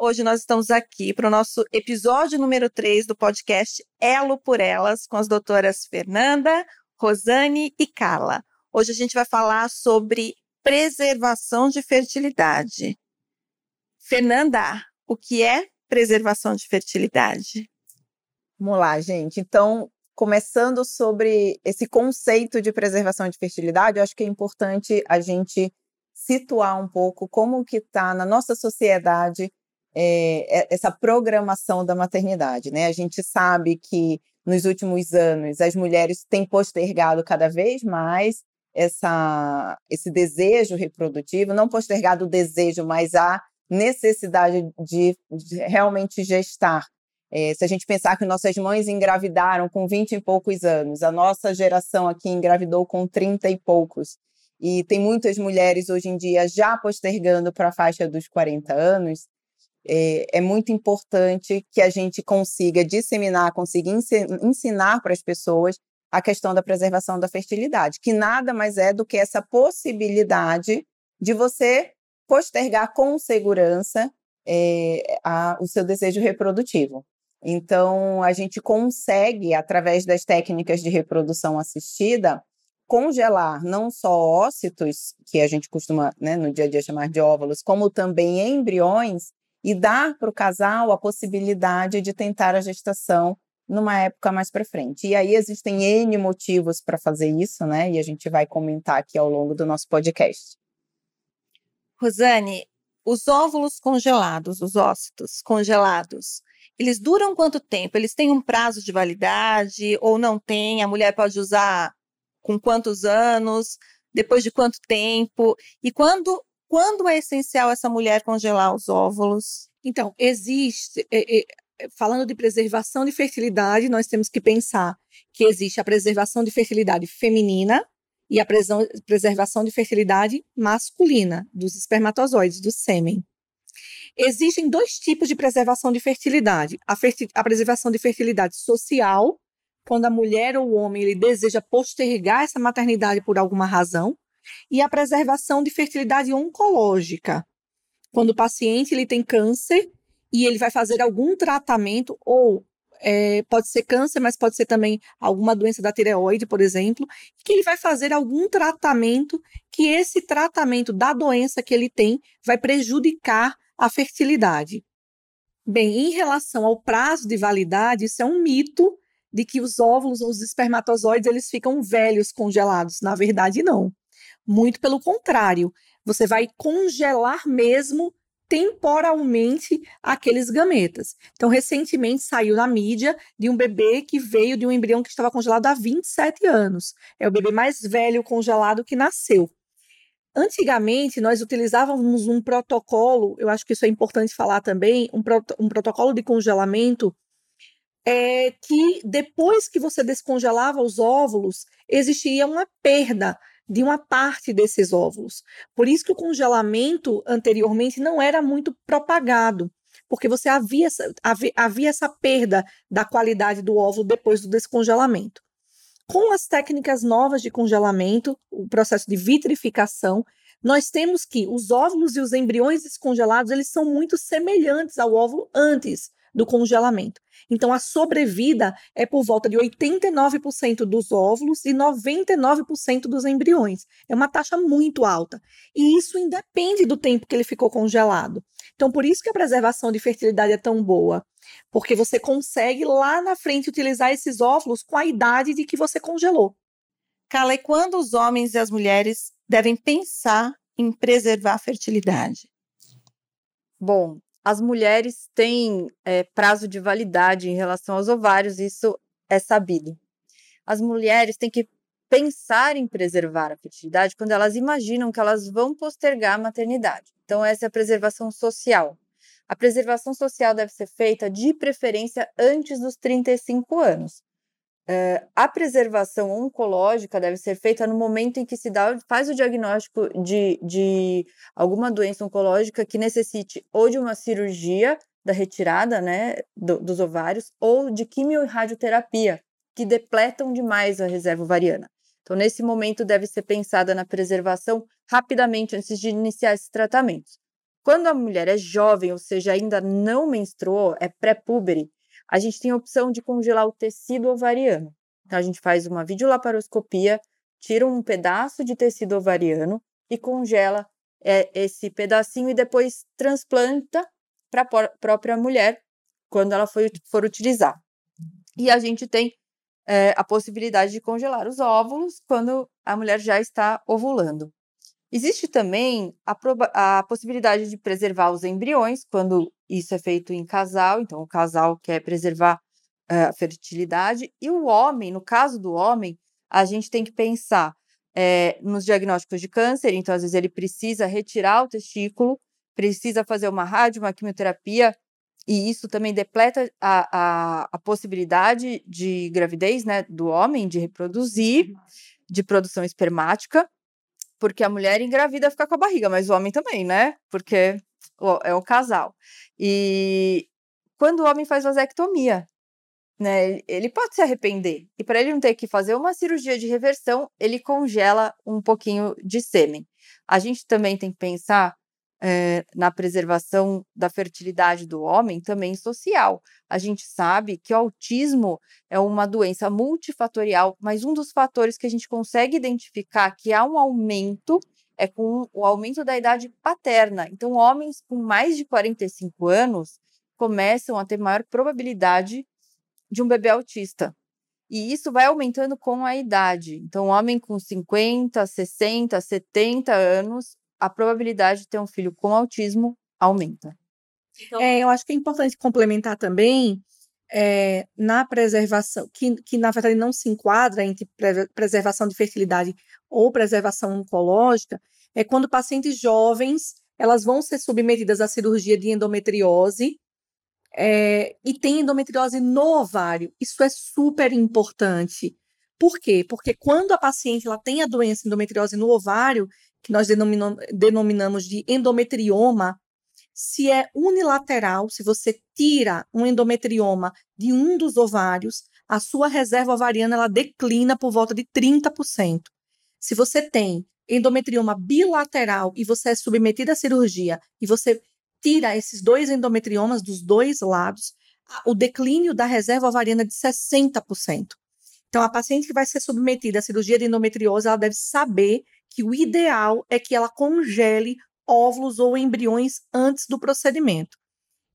Hoje nós estamos aqui para o nosso episódio número 3 do podcast Elo por Elas, com as doutoras Fernanda, Rosane e Carla. Hoje a gente vai falar sobre preservação de fertilidade. Fernanda, o que é preservação de fertilidade? Vamos lá, gente. Então, começando sobre esse conceito de preservação de fertilidade, eu acho que é importante a gente situar um pouco como que está na nossa sociedade é, essa programação da maternidade, né? A gente sabe que nos últimos anos as mulheres têm postergado cada vez mais essa, esse desejo reprodutivo, não postergado o desejo, mas a necessidade de, de realmente gestar. É, se a gente pensar que nossas mães engravidaram com 20 e poucos anos, a nossa geração aqui engravidou com 30 e poucos, e tem muitas mulheres hoje em dia já postergando para a faixa dos 40 anos, é, é, muito importante que a gente consiga disseminar, consiga ensinar para as pessoas a questão da preservação da fertilidade, que nada mais é do que essa possibilidade de você postergar com segurança é, a, o seu desejo reprodutivo. Então, a gente consegue, através das técnicas de reprodução assistida, congelar não só ócitos, que a gente costuma né, no dia a dia chamar de óvulos, como também embriões, e dar para o casal a possibilidade de tentar a gestação numa época mais para frente. E aí existem N motivos para fazer isso, né? E a gente vai comentar aqui ao longo do nosso podcast. Rosane, os óvulos congelados, os ócitos congelados, eles duram quanto tempo? Eles têm um prazo de validade ou não tem? A mulher pode usar com quantos anos, depois de quanto tempo, e quando, quando é essencial essa mulher congelar os óvulos? Então, existe, é, é, falando de preservação de fertilidade, nós temos que pensar que existe a preservação de fertilidade feminina e a preservação de fertilidade masculina, dos espermatozoides, do sêmen. Existem dois tipos de preservação de fertilidade: a, a preservação de fertilidade social, quando a mulher ou o homem ele deseja postergar essa maternidade por alguma razão, e a preservação de fertilidade oncológica, quando o paciente ele tem câncer e ele vai fazer algum tratamento ou é, pode ser câncer, mas pode ser também alguma doença da tireoide, por exemplo, que ele vai fazer algum tratamento que esse tratamento da doença que ele tem vai prejudicar a fertilidade. Bem, em relação ao prazo de validade, isso é um mito de que os óvulos ou os espermatozoides eles ficam velhos congelados. Na verdade, não. Muito pelo contrário, você vai congelar mesmo temporalmente aqueles gametas. Então, recentemente saiu na mídia de um bebê que veio de um embrião que estava congelado há 27 anos. É o bebê mais velho congelado que nasceu. Antigamente, nós utilizávamos um protocolo, eu acho que isso é importante falar também, um, prot um protocolo de congelamento é que depois que você descongelava os óvulos, existia uma perda de uma parte desses óvulos. Por isso que o congelamento anteriormente não era muito propagado, porque você havia, havia, havia essa perda da qualidade do óvulo depois do descongelamento. Com as técnicas novas de congelamento, o processo de vitrificação, nós temos que os óvulos e os embriões descongelados, eles são muito semelhantes ao óvulo antes do congelamento. Então, a sobrevida é por volta de 89% dos óvulos e 99% dos embriões. É uma taxa muito alta. E isso independe do tempo que ele ficou congelado. Então, por isso que a preservação de fertilidade é tão boa. Porque você consegue lá na frente utilizar esses óvulos com a idade de que você congelou. Carla, e quando os homens e as mulheres devem pensar em preservar a fertilidade? Bom, as mulheres têm é, prazo de validade em relação aos ovários, isso é sabido. As mulheres têm que pensar em preservar a fertilidade quando elas imaginam que elas vão postergar a maternidade. Então, essa é a preservação social. A preservação social deve ser feita de preferência antes dos 35 anos. Uh, a preservação oncológica deve ser feita no momento em que se dá, faz o diagnóstico de, de alguma doença oncológica que necessite ou de uma cirurgia da retirada né, do, dos ovários ou de quimio e radioterapia, que depletam demais a reserva ovariana. Então, nesse momento, deve ser pensada na preservação rapidamente antes de iniciar esses tratamentos. Quando a mulher é jovem, ou seja, ainda não menstruou, é pré-púbere, a gente tem a opção de congelar o tecido ovariano. Então, a gente faz uma videolaparoscopia, tira um pedaço de tecido ovariano e congela é, esse pedacinho e depois transplanta para a própria mulher quando ela for, for utilizar. E a gente tem é, a possibilidade de congelar os óvulos quando a mulher já está ovulando. Existe também a, a, possibilidade de preservar os embriões quando isso é feito em casal, então o casal quer preservar uh, a fertilidade, e o homem, no caso do homem, a gente tem que pensar é, nos diagnósticos de câncer, então às vezes ele precisa retirar o testículo, precisa fazer uma rádio, uma quimioterapia, e isso também depleta a, a, a possibilidade de gravidez né, do homem, de reproduzir, de produção espermática, porque a mulher engravida fica com a barriga, mas o homem também, né? Porque é o casal. E quando o homem faz vasectomia, né, ele pode se arrepender. E para ele não ter que fazer uma cirurgia de reversão, ele congela um pouquinho de sêmen. A gente também tem que pensar é, na preservação da fertilidade do homem, também social. A gente sabe que o autismo é uma doença multifatorial, mas um dos fatores que a gente consegue identificar que há um aumento é com o aumento da idade paterna. Então, homens com mais de 45 anos começam a ter maior probabilidade de um bebê autista. E isso vai aumentando com a idade. Então, homem com 50, 60, 70 anos a probabilidade de ter um filho com autismo aumenta. Então, é, eu acho que é importante complementar também é, na preservação, que, que na verdade não se enquadra entre pre preservação de fertilidade ou preservação oncológica, é quando pacientes jovens elas vão ser submetidas à cirurgia de endometriose é, e tem endometriose no ovário. Isso é super importante. Por quê? Porque quando a paciente ela tem a doença endometriose no ovário, que nós denominamos de endometrioma, se é unilateral, se você tira um endometrioma de um dos ovários, a sua reserva ovariana ela declina por volta de 30%. Se você tem endometrioma bilateral e você é submetido à cirurgia e você tira esses dois endometriomas dos dois lados, o declínio da reserva ovariana é de 60%. Então, a paciente que vai ser submetida à cirurgia de endometriose, ela deve saber que o ideal é que ela congele óvulos ou embriões antes do procedimento.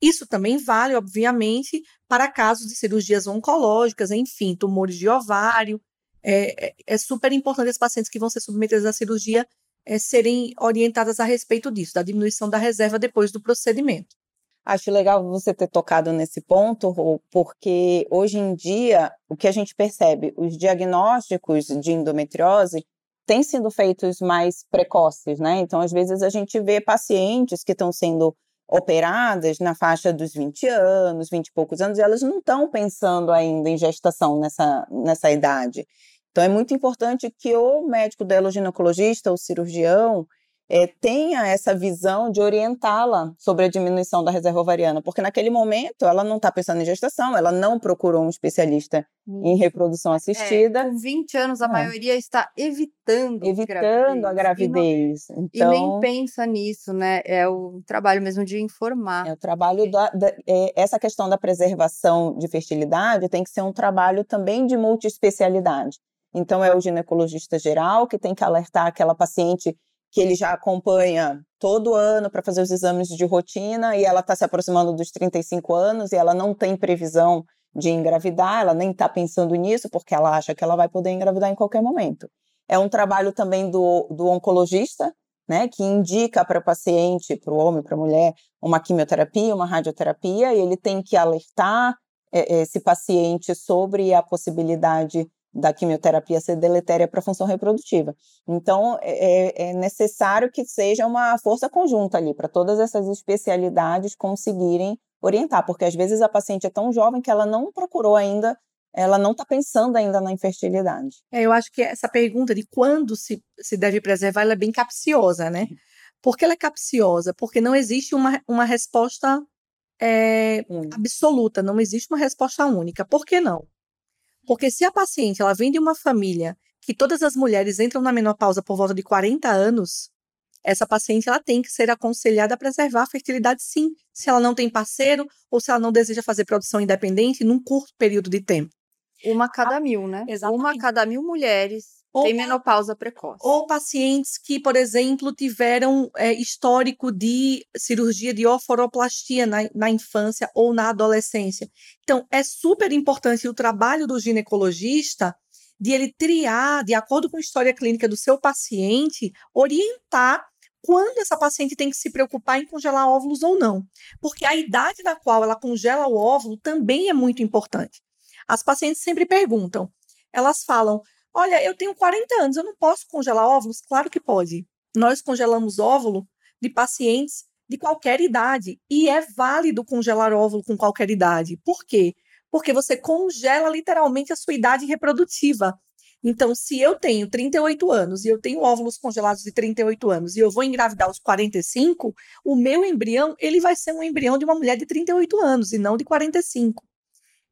Isso também vale, obviamente, para casos de cirurgias oncológicas, enfim, tumores de ovário. É, é, é super importante as pacientes que vão ser submetidas à cirurgia é, serem orientadas a respeito disso, da diminuição da reserva depois do procedimento. Acho legal você ter tocado nesse ponto, porque hoje em dia o que a gente percebe, os diagnósticos de endometriose têm sido feitos mais precoces, né? Então, às vezes, a gente vê pacientes que estão sendo operadas na faixa dos 20 anos, 20 e poucos anos, e elas não estão pensando ainda em gestação nessa, nessa idade. Então, é muito importante que o médico ginecologista, o cirurgião, é, tenha essa visão de orientá-la sobre a diminuição da reserva ovariana, porque naquele momento ela não está pensando em gestação, ela não procurou um especialista em reprodução assistida. É, com 20 anos, a é. maioria está evitando Evitando a gravidez. E, não, então, e nem então pensa nisso, né? É o trabalho mesmo de informar. É o trabalho da, da é, essa questão da preservação de fertilidade tem que ser um trabalho também de multiespecialidade. Então, é o ginecologista geral que tem que alertar aquela paciente que ele já acompanha todo ano para fazer os exames de rotina e ela está se aproximando dos 35 anos e ela não tem previsão de engravidar, ela nem está pensando nisso porque ela acha que ela vai poder engravidar em qualquer momento. É um trabalho também do, do oncologista, né, que indica para o paciente, para o homem, para a mulher, uma quimioterapia, uma radioterapia, e ele tem que alertar é, esse paciente sobre a possibilidade da quimioterapia ser deletéria para a função reprodutiva. Então, é, é, é, necessário que seja uma força conjunta ali, para todas essas especialidades conseguirem orientar, porque às vezes a paciente é tão jovem que ela não procurou ainda, ela não está pensando ainda na infertilidade. É, eu acho que essa pergunta de quando se, se deve preservar, ela é bem capciosa, né? Por que ela é capciosa? Porque não existe uma, uma resposta é, absoluta, não existe uma resposta única. Por que não? Porque se a paciente ela vem de uma família que todas as mulheres entram na menopausa por volta de 40 anos, essa paciente ela tem que ser aconselhada a preservar a fertilidade sim, se ela não tem parceiro ou se ela não deseja fazer produção independente num curto período de tempo. Uma a cada mil, né? Exatamente. Uma a cada mil mulheres Ou tem pa- menopausa precoce. Ou pacientes que, por exemplo, tiveram é, histórico de cirurgia de oforoplastia na, na infância ou na adolescência. Então, é super importante o trabalho do ginecologista de ele triar, de acordo com a história clínica do seu paciente, orientar quando essa paciente tem que se preocupar em congelar óvulos ou não. Porque a idade na qual ela congela o óvulo também é muito importante. As pacientes sempre perguntam, elas falam, Olha, eu tenho 40 anos, eu não posso congelar óvulos? Claro que pode. Nós congelamos óvulo de pacientes de qualquer idade e é válido congelar óvulo com qualquer idade. Por quê? Porque você congela literalmente a sua idade reprodutiva. Então, se eu tenho 38 anos e eu tenho óvulos congelados de 38 anos e eu vou engravidar aos 45, o meu embrião, ele vai ser um embrião de uma mulher de 38 anos e não de 45.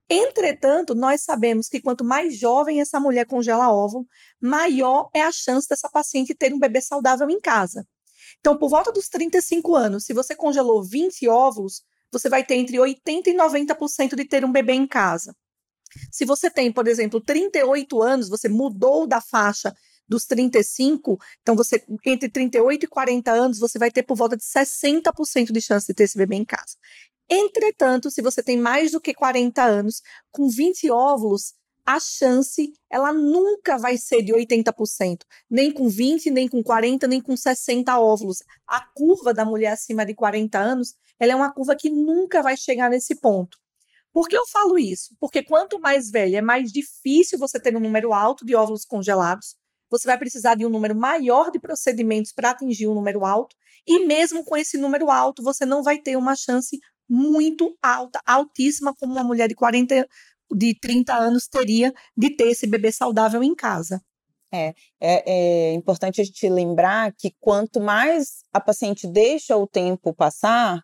Entretanto, nós sabemos que quanto mais jovem essa mulher congela óvulo, maior é a chance dessa paciente ter um bebê saudável em casa. Então, por volta dos 35 anos, se você congelou 20 óvulos, você vai ter entre 80% e 90% de ter um bebê em casa. Se você tem, por exemplo, 38 anos, você mudou da faixa dos 35, então você entre 38 e 40 anos, você vai ter por volta de 60% de chance de ter esse bebê em casa. Entretanto, se você tem mais do que 40 anos, com 20 óvulos, a chance ela nunca vai ser de 80%, nem com 20, nem com 40, nem com 60 óvulos. A curva da mulher acima de 40 anos, ela é uma curva que nunca vai chegar nesse ponto. Por que eu falo isso? Porque quanto mais velha, é mais difícil você ter um número alto de óvulos congelados. Você vai precisar de um número maior de procedimentos para atingir um número alto, e mesmo com esse número alto, você não vai ter uma chance muito alta, altíssima, como uma mulher de 40, de 30 anos teria de ter esse bebê saudável em casa. É, é importante a gente lembrar que quanto mais a paciente deixa o tempo passar,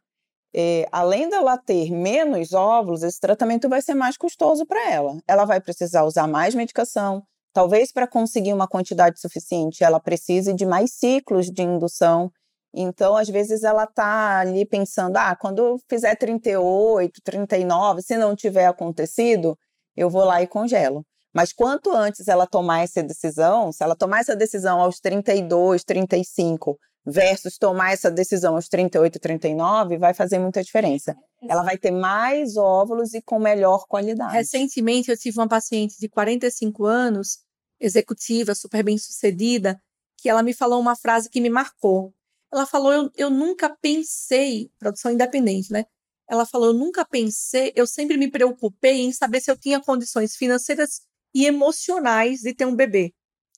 é, além dela ter menos óvulos, esse tratamento vai ser mais custoso para ela. Ela vai precisar usar mais medicação. Talvez para conseguir uma quantidade suficiente, ela precise de mais ciclos de indução. Então, às vezes, ela está ali pensando: ah, quando fizer 38, 39, se não tiver acontecido, eu vou lá e congelo. Mas quanto antes ela tomar essa decisão, se ela tomar essa decisão aos 32, 35, versus tomar essa decisão aos 38, 39, vai fazer muita diferença. Ela vai ter mais óvulos e com melhor qualidade. Recentemente, eu tive uma paciente de 45 anos, executiva, super bem sucedida, que ela me falou uma frase que me marcou. Ela falou: eu, eu nunca pensei, produção independente, né? Ela falou: eu nunca pensei, eu sempre me preocupei em saber se eu tinha condições financeiras e emocionais de ter um bebê.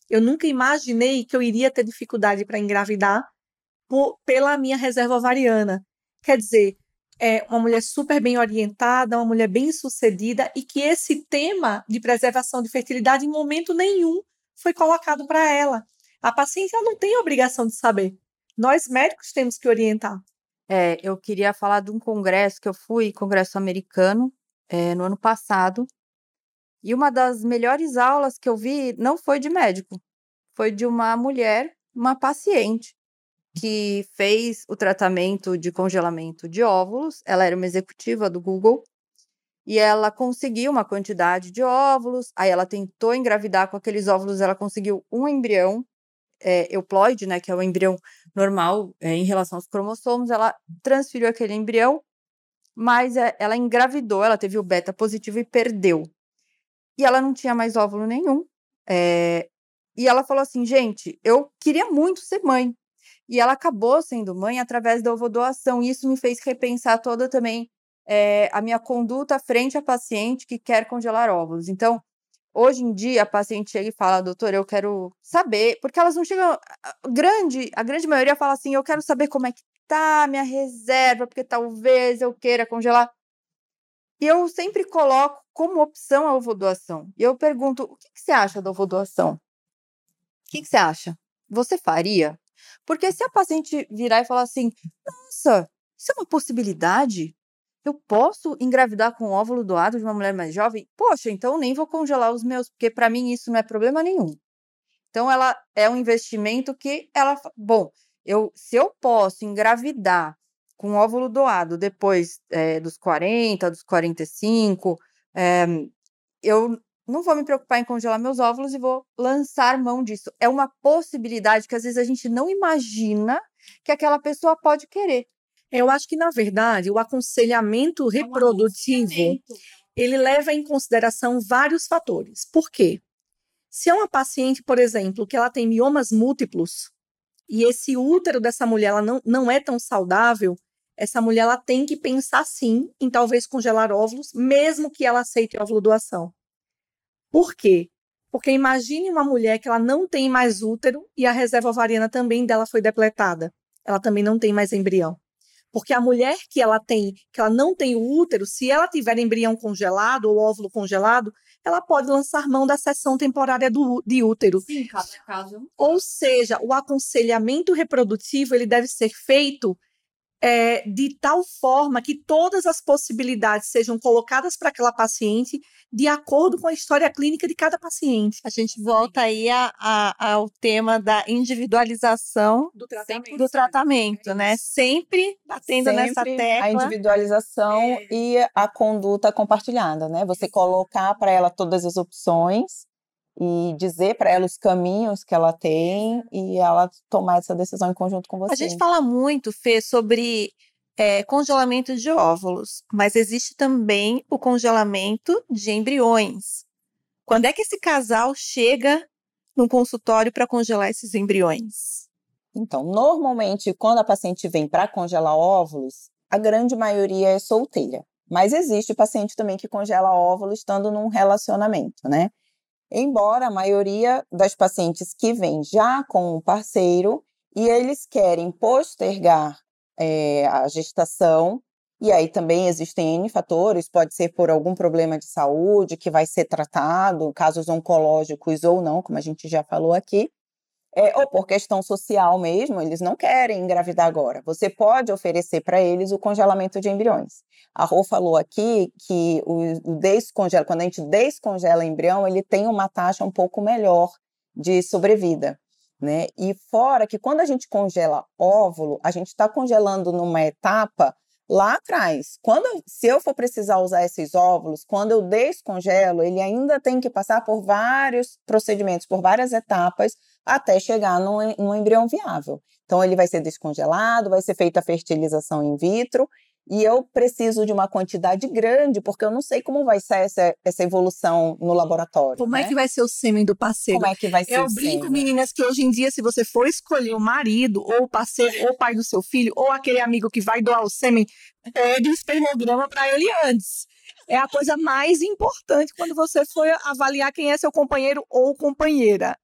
Eu nunca imaginei que eu iria ter dificuldade para engravidar por, pela minha reserva ovariana. Quer dizer, é uma mulher super bem orientada, uma mulher bem sucedida e que esse tema de preservação de fertilidade em momento nenhum foi colocado para ela. A paciente ela não tem obrigação de saber. Nós médicos temos que orientar. É, eu queria falar de um congresso que eu fui, congresso americano, é, no ano passado. E uma das melhores aulas que eu vi não foi de médico, foi de uma mulher, uma paciente, que fez o tratamento de congelamento de óvulos. Ela era uma executiva do Google e ela conseguiu uma quantidade de óvulos. Aí ela tentou engravidar com aqueles óvulos, ela conseguiu um embrião é, euploide, né, que é o embrião normal é, em relação aos cromossomos. Ela transferiu aquele embrião, mas é, ela engravidou, ela teve o beta positivo e perdeu. E ela não tinha mais óvulo nenhum. É, e ela falou assim, gente, eu queria muito ser mãe. E ela acabou sendo mãe através da ovodoação. E isso me fez repensar toda também é, a minha conduta frente à paciente que quer congelar óvulos. Então, hoje em dia, a paciente chega e fala, doutor, eu quero saber, porque elas não chegam. A grande, a grande maioria fala assim: eu quero saber como é que tá minha reserva, porque talvez eu queira congelar. E eu sempre coloco como opção a ovodoação. E eu pergunto: o que, que você acha da ovodoação? O que, que você acha? Você faria? Porque se a paciente virar e falar assim: nossa, isso é uma possibilidade? Eu posso engravidar com óvulo doado de uma mulher mais jovem? Poxa, então nem vou congelar os meus, porque para mim isso não é problema nenhum. Então ela é um investimento que ela, bom, eu, se eu posso engravidar com óvulo doado depois é, dos 40, dos 45, é, eu não vou me preocupar em congelar meus óvulos e vou lançar mão disso. É uma possibilidade que às vezes a gente não imagina que aquela pessoa pode querer. Eu acho que, na verdade, o aconselhamento é reprodutivo, aconselhamento. ele leva em consideração vários fatores. Por quê? Se é uma paciente, por exemplo, que ela tem miomas múltiplos, e esse útero dessa mulher ela não, não é tão saudável, essa mulher ela tem que pensar sim em talvez congelar óvulos, mesmo que ela aceite óvulo doação. Por quê? Porque imagine uma mulher que ela não tem mais útero e a reserva ovariana também dela foi depletada. Ela também não tem mais embrião. Porque a mulher que ela tem, que ela não tem o útero, se ela tiver embrião congelado ou óvulo congelado, ela pode lançar mão da sessão temporária do, de útero. Sim, cada caso. Ou seja, o aconselhamento reprodutivo ele deve ser feito é, de tal forma que todas as possibilidades sejam colocadas para aquela paciente de acordo com a história clínica de cada paciente. A gente volta aí a, a, ao tema da individualização do tratamento, do tratamento né? Sempre batendo Sempre nessa tecla. A individualização é. e a conduta compartilhada, né? Você colocar para ela todas as opções e dizer para ela os caminhos que ela tem e ela tomar essa decisão em conjunto com você. A gente fala muito, Fê, sobre é, congelamento de óvulos, mas existe também o congelamento de embriões. Quando é que esse casal chega no consultório para congelar esses embriões? Então, normalmente, quando a paciente vem para congelar óvulos, a grande maioria é solteira. Mas existe paciente também que congela óvulos estando num relacionamento, né? Embora a maioria das pacientes que vêm já com um parceiro e eles querem postergar é, a gestação, e aí também existem N fatores, pode ser por algum problema de saúde que vai ser tratado, casos oncológicos ou não, como a gente já falou aqui, é, ou por questão social mesmo, eles não querem engravidar agora. Você pode oferecer para eles o congelamento de embriões. A Rô falou aqui que o, o descongela, quando a gente descongela embrião, ele tem uma taxa um pouco melhor de sobrevida. Né? E fora que quando a gente congela óvulo, a gente está congelando numa etapa lá atrás. Quando se eu for precisar usar esses óvulos, quando eu descongelo, ele ainda tem que passar por vários procedimentos, por várias etapas até chegar num, num embrião viável. Então, ele vai ser descongelado, vai ser feita a fertilização in vitro, e eu preciso de uma quantidade grande, porque eu não sei como vai ser essa, essa evolução no laboratório. Como é né? é que vai ser o sêmen do parceiro? Como é que vai ser eu o brinco, sêmen? meninas, que hoje em dia, se você for escolher o marido, ou o parceiro, ou o pai do seu filho, ou aquele amigo que vai doar o sêmen, pede o espermograma para ele antes. É a coisa mais importante quando você for avaliar quem é seu companheiro ou companheira.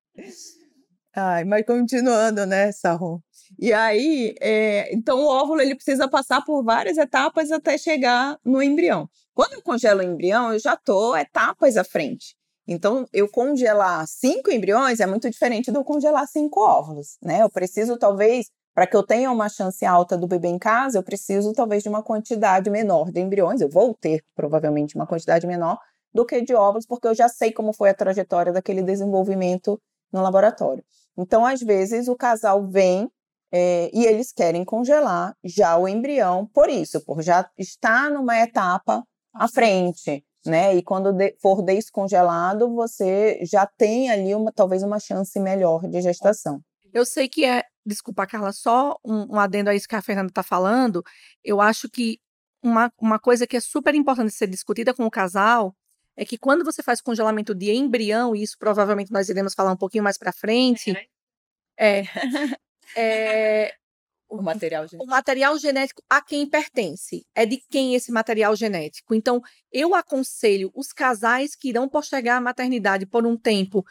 Ai, mas continuando, né, Sarro? E aí, é, então o óvulo ele precisa passar por várias etapas até chegar no embrião. Quando eu congelo o embrião, eu já estou etapas à frente. Então, eu congelar cinco embriões é muito diferente do congelar cinco óvulos, né? Eu preciso, talvez, para que eu tenha uma chance alta do bebê em casa, eu preciso, talvez, de uma quantidade menor de embriões. Eu vou ter, provavelmente, uma quantidade menor do que de óvulos, porque eu já sei como foi a trajetória daquele desenvolvimento no laboratório. Então, às vezes, o casal vem é, e eles querem congelar já o embrião por isso, por já estar numa etapa à frente, né? E quando de, for descongelado, você já tem ali uma, talvez uma chance melhor de gestação. Eu sei que é, desculpa, Carla, só um, um adendo a isso que a Fernanda está falando. Eu acho que uma, uma coisa que é super importante ser discutida com o casal é que quando você faz congelamento de embrião, e isso provavelmente nós iremos falar um pouquinho mais para frente, é, né? é, é o material genético. O material genético a quem pertence? É de quem esse material genético? Então, eu aconselho os casais que irão postergar a maternidade por um tempo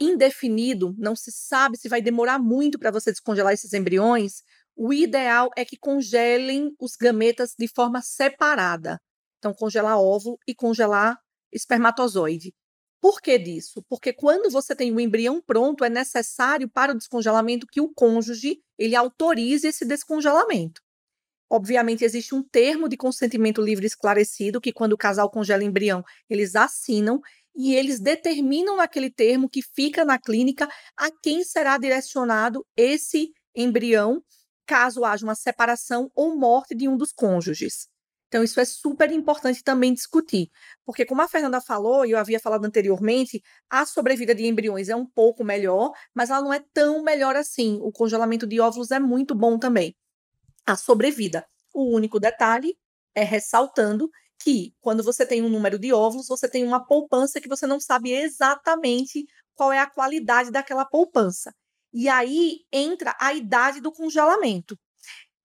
indefinido, não se sabe se vai demorar muito para você descongelar esses embriões. O ideal é que congelem os gametas de forma separada. Então, congelar óvulo e congelar espermatozoide. Por que disso? Porque quando você tem o embrião pronto, é necessário para o descongelamento que o cônjuge ele autorize esse descongelamento. Obviamente, existe um termo de consentimento livre esclarecido que, quando o casal congela embrião, eles assinam e eles determinam naquele termo que fica na clínica a quem será direcionado esse embrião caso haja uma separação ou morte de um dos cônjuges. Então, isso é super importante também discutir, porque, como a Fernanda falou, e eu havia falado anteriormente, a sobrevida de embriões é um pouco melhor, mas ela não é tão melhor assim. O congelamento de óvulos é muito bom também. A sobrevida. O único detalhe é ressaltando que, quando você tem um número de óvulos, você tem uma poupança que você não sabe exatamente qual é a qualidade daquela poupança. E aí entra a idade do congelamento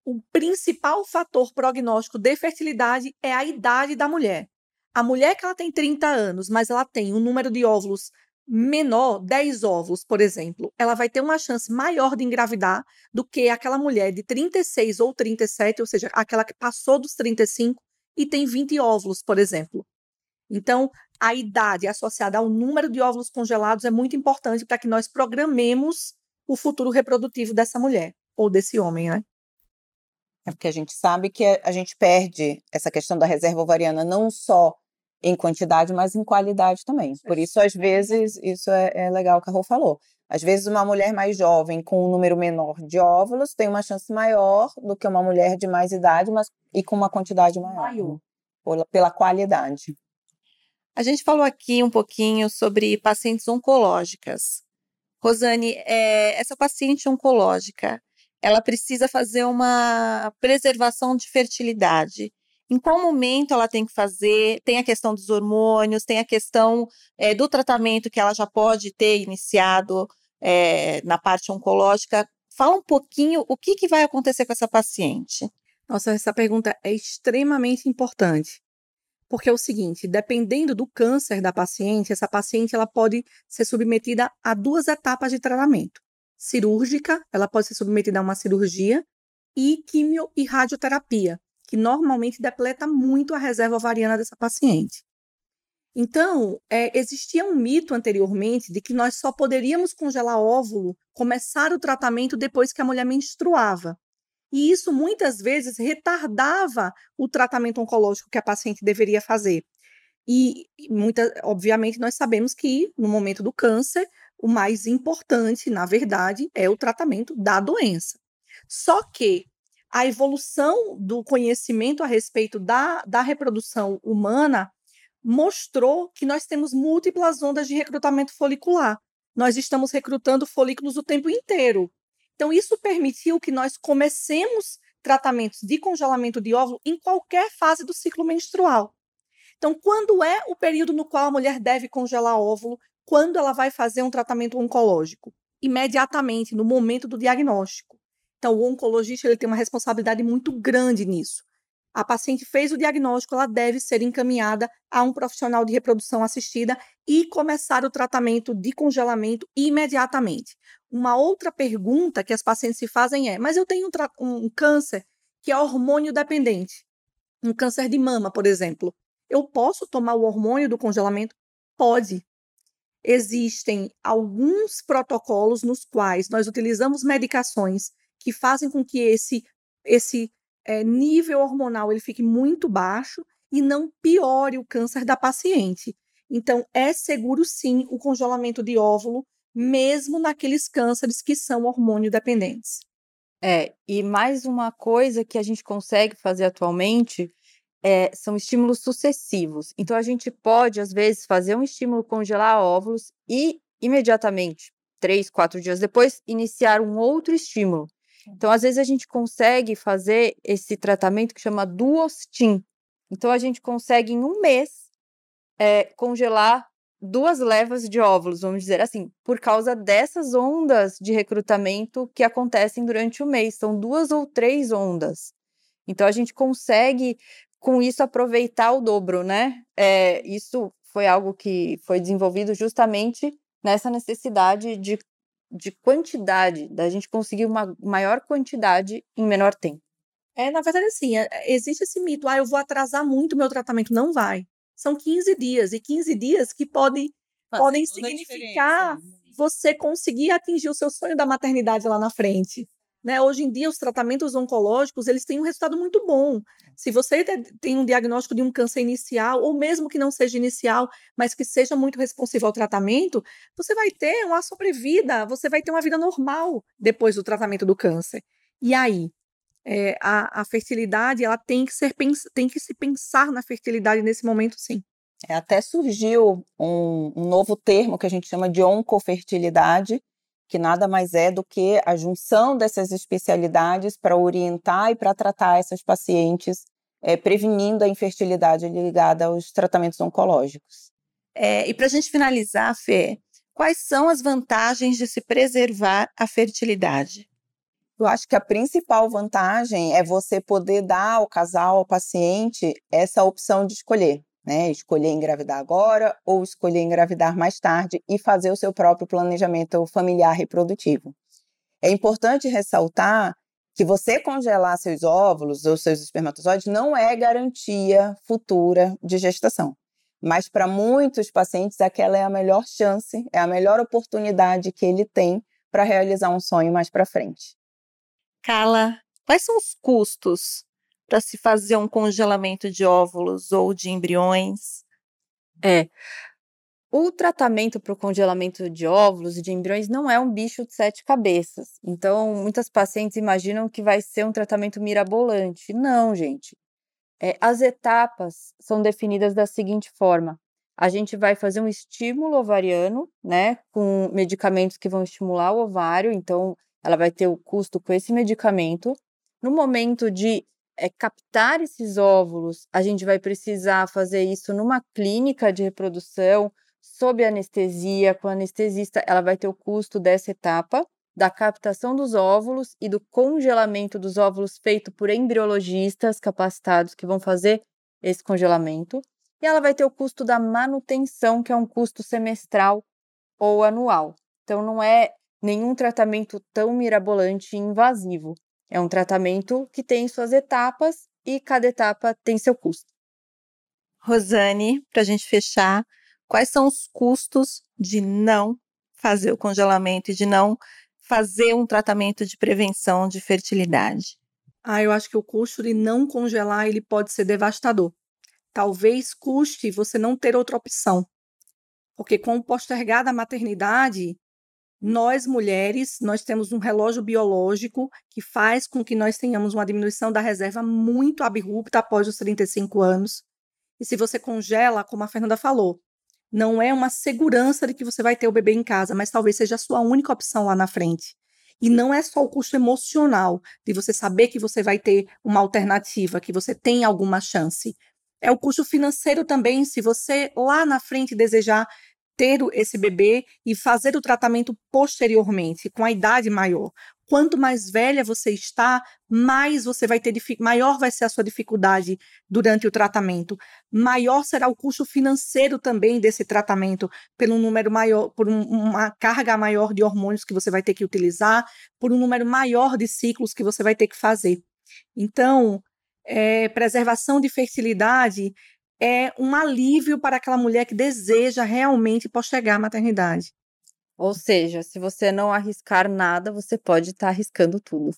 o principal fator prognóstico de fertilidade é a idade da mulher. A mulher que ela tem 30 anos, mas ela tem um número de óvulos menor, 10 óvulos, por exemplo, ela vai ter uma chance maior de engravidar do que aquela mulher de 36 ou 37, ou seja, aquela que passou dos 35 e tem 20 óvulos, por exemplo. Então, a idade associada ao número de óvulos congelados é muito importante para que nós programemos o futuro reprodutivo dessa mulher ou desse homem, né? É porque a gente sabe que a gente perde essa questão da reserva ovariana não só em quantidade, mas em qualidade também. Por isso, às vezes, isso é, é legal que a Rô falou. Às vezes, uma mulher mais jovem com um número menor de óvulos tem uma chance maior do que uma mulher de mais idade, mas e com uma quantidade maior. maior. Pela qualidade. A gente falou aqui um pouquinho sobre pacientes oncológicas. Rosane, é, essa paciente oncológica, ela precisa fazer uma preservação de fertilidade. Em qual momento ela tem que fazer? Tem a questão dos hormônios, tem a questão é, do tratamento que ela já pode ter iniciado é, na parte oncológica. Fala um pouquinho o que, que vai acontecer com essa paciente. Nossa, essa pergunta é extremamente importante. Porque é o seguinte, dependendo do câncer da paciente, essa paciente ela pode ser submetida a duas etapas de tratamento cirúrgica, ela pode ser submetida a uma cirurgia, e quimio e radioterapia, que normalmente depleta muito a reserva ovariana dessa paciente. Então, é, existia um mito anteriormente de que nós só poderíamos congelar óvulo, começar o tratamento depois que a mulher menstruava. E isso muitas vezes retardava o tratamento oncológico que a paciente deveria fazer. E, muita, obviamente, nós sabemos que no momento do câncer, o mais importante, na verdade, é o tratamento da doença. Só que a evolução do conhecimento a respeito da, da reprodução humana mostrou que nós temos múltiplas ondas de recrutamento folicular. Nós estamos recrutando folículos o tempo inteiro. Então, isso permitiu que nós comecemos tratamentos de congelamento de óvulo em qualquer fase do ciclo menstrual. Então, quando é o período no qual a mulher deve congelar óvulo quando ela vai fazer um tratamento oncológico? Imediatamente, no momento do diagnóstico. Então, o oncologista ele tem uma responsabilidade muito grande nisso. A paciente fez o diagnóstico, ela deve ser encaminhada a um profissional de reprodução assistida e começar o tratamento de congelamento imediatamente. Uma outra pergunta que as pacientes se fazem é: mas eu tenho um, um câncer que é hormônio dependente, um câncer de mama, por exemplo. Eu posso tomar o hormônio do congelamento? Pode existem alguns protocolos nos quais nós utilizamos medicações que fazem com que esse, esse é, nível hormonal ele fique muito baixo e não piore o câncer da paciente. Então, é seguro sim o congelamento de óvulo, mesmo naqueles cânceres que são hormônio dependentes. É, e mais uma coisa que a gente consegue fazer atualmente é, são estímulos sucessivos. Então, a gente pode, às vezes, fazer um estímulo congelar óvulos e, imediatamente, três, quatro dias depois, iniciar um outro estímulo. Então, às vezes, a gente consegue fazer esse tratamento que chama duostin. Então, a gente consegue, em um mês, é, congelar duas levas de óvulos, vamos dizer assim, por causa dessas ondas de recrutamento que acontecem durante o mês. São duas ou três ondas. Então, a gente consegue com isso aproveitar o dobro, né? É, isso foi algo que foi desenvolvido justamente nessa necessidade de, de quantidade, da gente conseguir uma maior quantidade em menor tempo. É, na verdade, assim, é, existe esse mito, ah, eu vou atrasar muito o meu tratamento. Não vai. São 15 dias, e 15 dias que podem, podem significar você conseguir atingir o seu sonho da maternidade lá na frente. Né? Hoje em dia, os tratamentos oncológicos, eles têm um resultado muito bom. Se você tem um diagnóstico de um câncer inicial, ou mesmo que não seja inicial, mas que seja muito responsivo ao tratamento, você vai ter uma sobrevida, você vai ter uma vida normal depois do tratamento do câncer. E aí? É, a, a fertilidade, ela tem que, ser, tem que se pensar na fertilidade nesse momento, sim. É, até surgiu um, um novo termo que a gente chama de oncofertilidade, que nada mais é do que a junção dessas especialidades para orientar e para tratar essas pacientes, é, prevenindo a infertilidade ligada aos tratamentos oncológicos. É, e para a gente finalizar, Fê, quais são as vantagens de se preservar a fertilidade? Eu acho que a principal vantagem é você poder dar ao casal, ao paciente, essa opção de escolher né? Escolher engravidar agora ou escolher engravidar mais tarde e fazer o seu próprio planejamento familiar reprodutivo. É importante ressaltar que você congelar seus óvulos ou seus espermatozoides não é garantia futura de gestação. Mas para muitos pacientes, aquela é a melhor chance, é a melhor oportunidade que ele tem para realizar um sonho mais para frente. Carla, quais são os custos para se fazer um congelamento de óvulos ou de embriões? É. O tratamento para o congelamento de óvulos e de embriões não é um bicho de sete cabeças. Então, muitas pacientes imaginam que vai ser um tratamento mirabolante. Não, gente. É, as etapas são definidas da seguinte forma: a gente vai fazer um estímulo ovariano, né, com medicamentos que vão estimular o ovário, então ela vai ter o custo com esse medicamento. No momento de é, captar esses óvulos, a gente vai precisar fazer isso numa clínica de reprodução, sob anestesia, com anestesista, ela vai ter o custo dessa etapa, da captação dos óvulos e do congelamento dos óvulos feito por embriologistas capacitados que vão fazer esse congelamento. E ela vai ter o custo da manutenção, que é um custo semestral ou anual. Então, não é nenhum tratamento tão mirabolante e invasivo. É um tratamento que tem suas etapas e cada etapa tem seu custo. Rosane, para a gente fechar, quais são os custos de não fazer o congelamento e de não fazer um tratamento de prevenção de fertilidade? Ah, eu acho que o custo de não congelar ele pode ser devastador. Talvez custe você não ter outra opção. Porque com o postergar da maternidade, nós mulheres, nós temos um relógio biológico que faz com que nós tenhamos uma diminuição da reserva muito abrupta após os 35 anos. E se você congela, como a Fernanda falou, não é uma segurança de que você vai ter o bebê em casa, mas talvez seja a sua única opção lá na frente. E não é só o custo emocional de você saber que você vai ter uma alternativa, que você tem alguma chance. É o custo financeiro também, se você lá na frente desejar ter esse bebê e fazer o tratamento posteriormente, com a idade maior. Quanto mais velha você está, mais você vai ter maior vai ser a sua dificuldade durante o tratamento, maior será o custo financeiro também desse tratamento, pelo número maior, por um, uma carga maior de hormônios que você vai ter que utilizar, por um número maior de ciclos que você vai ter que fazer. Então, é, preservação de fertilidade é um alívio para aquela mulher que deseja realmente postergar a maternidade. Ou seja, se você não arriscar nada, você pode estar tá arriscando tudo.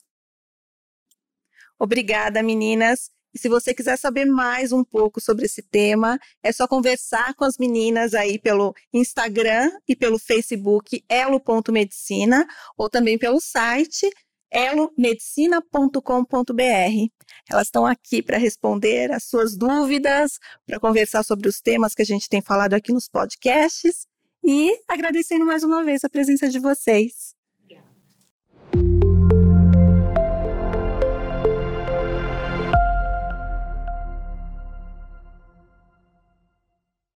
Obrigada, meninas. E se você quiser saber mais um pouco sobre esse tema, é só conversar com as meninas aí pelo Instagram e pelo Facebook elo.medicina ou também pelo site elomedicina.com.br. Elas estão aqui para responder as suas dúvidas, para conversar sobre os temas que a gente tem falado aqui nos podcasts e agradecendo mais uma vez a presença de vocês. Obrigada.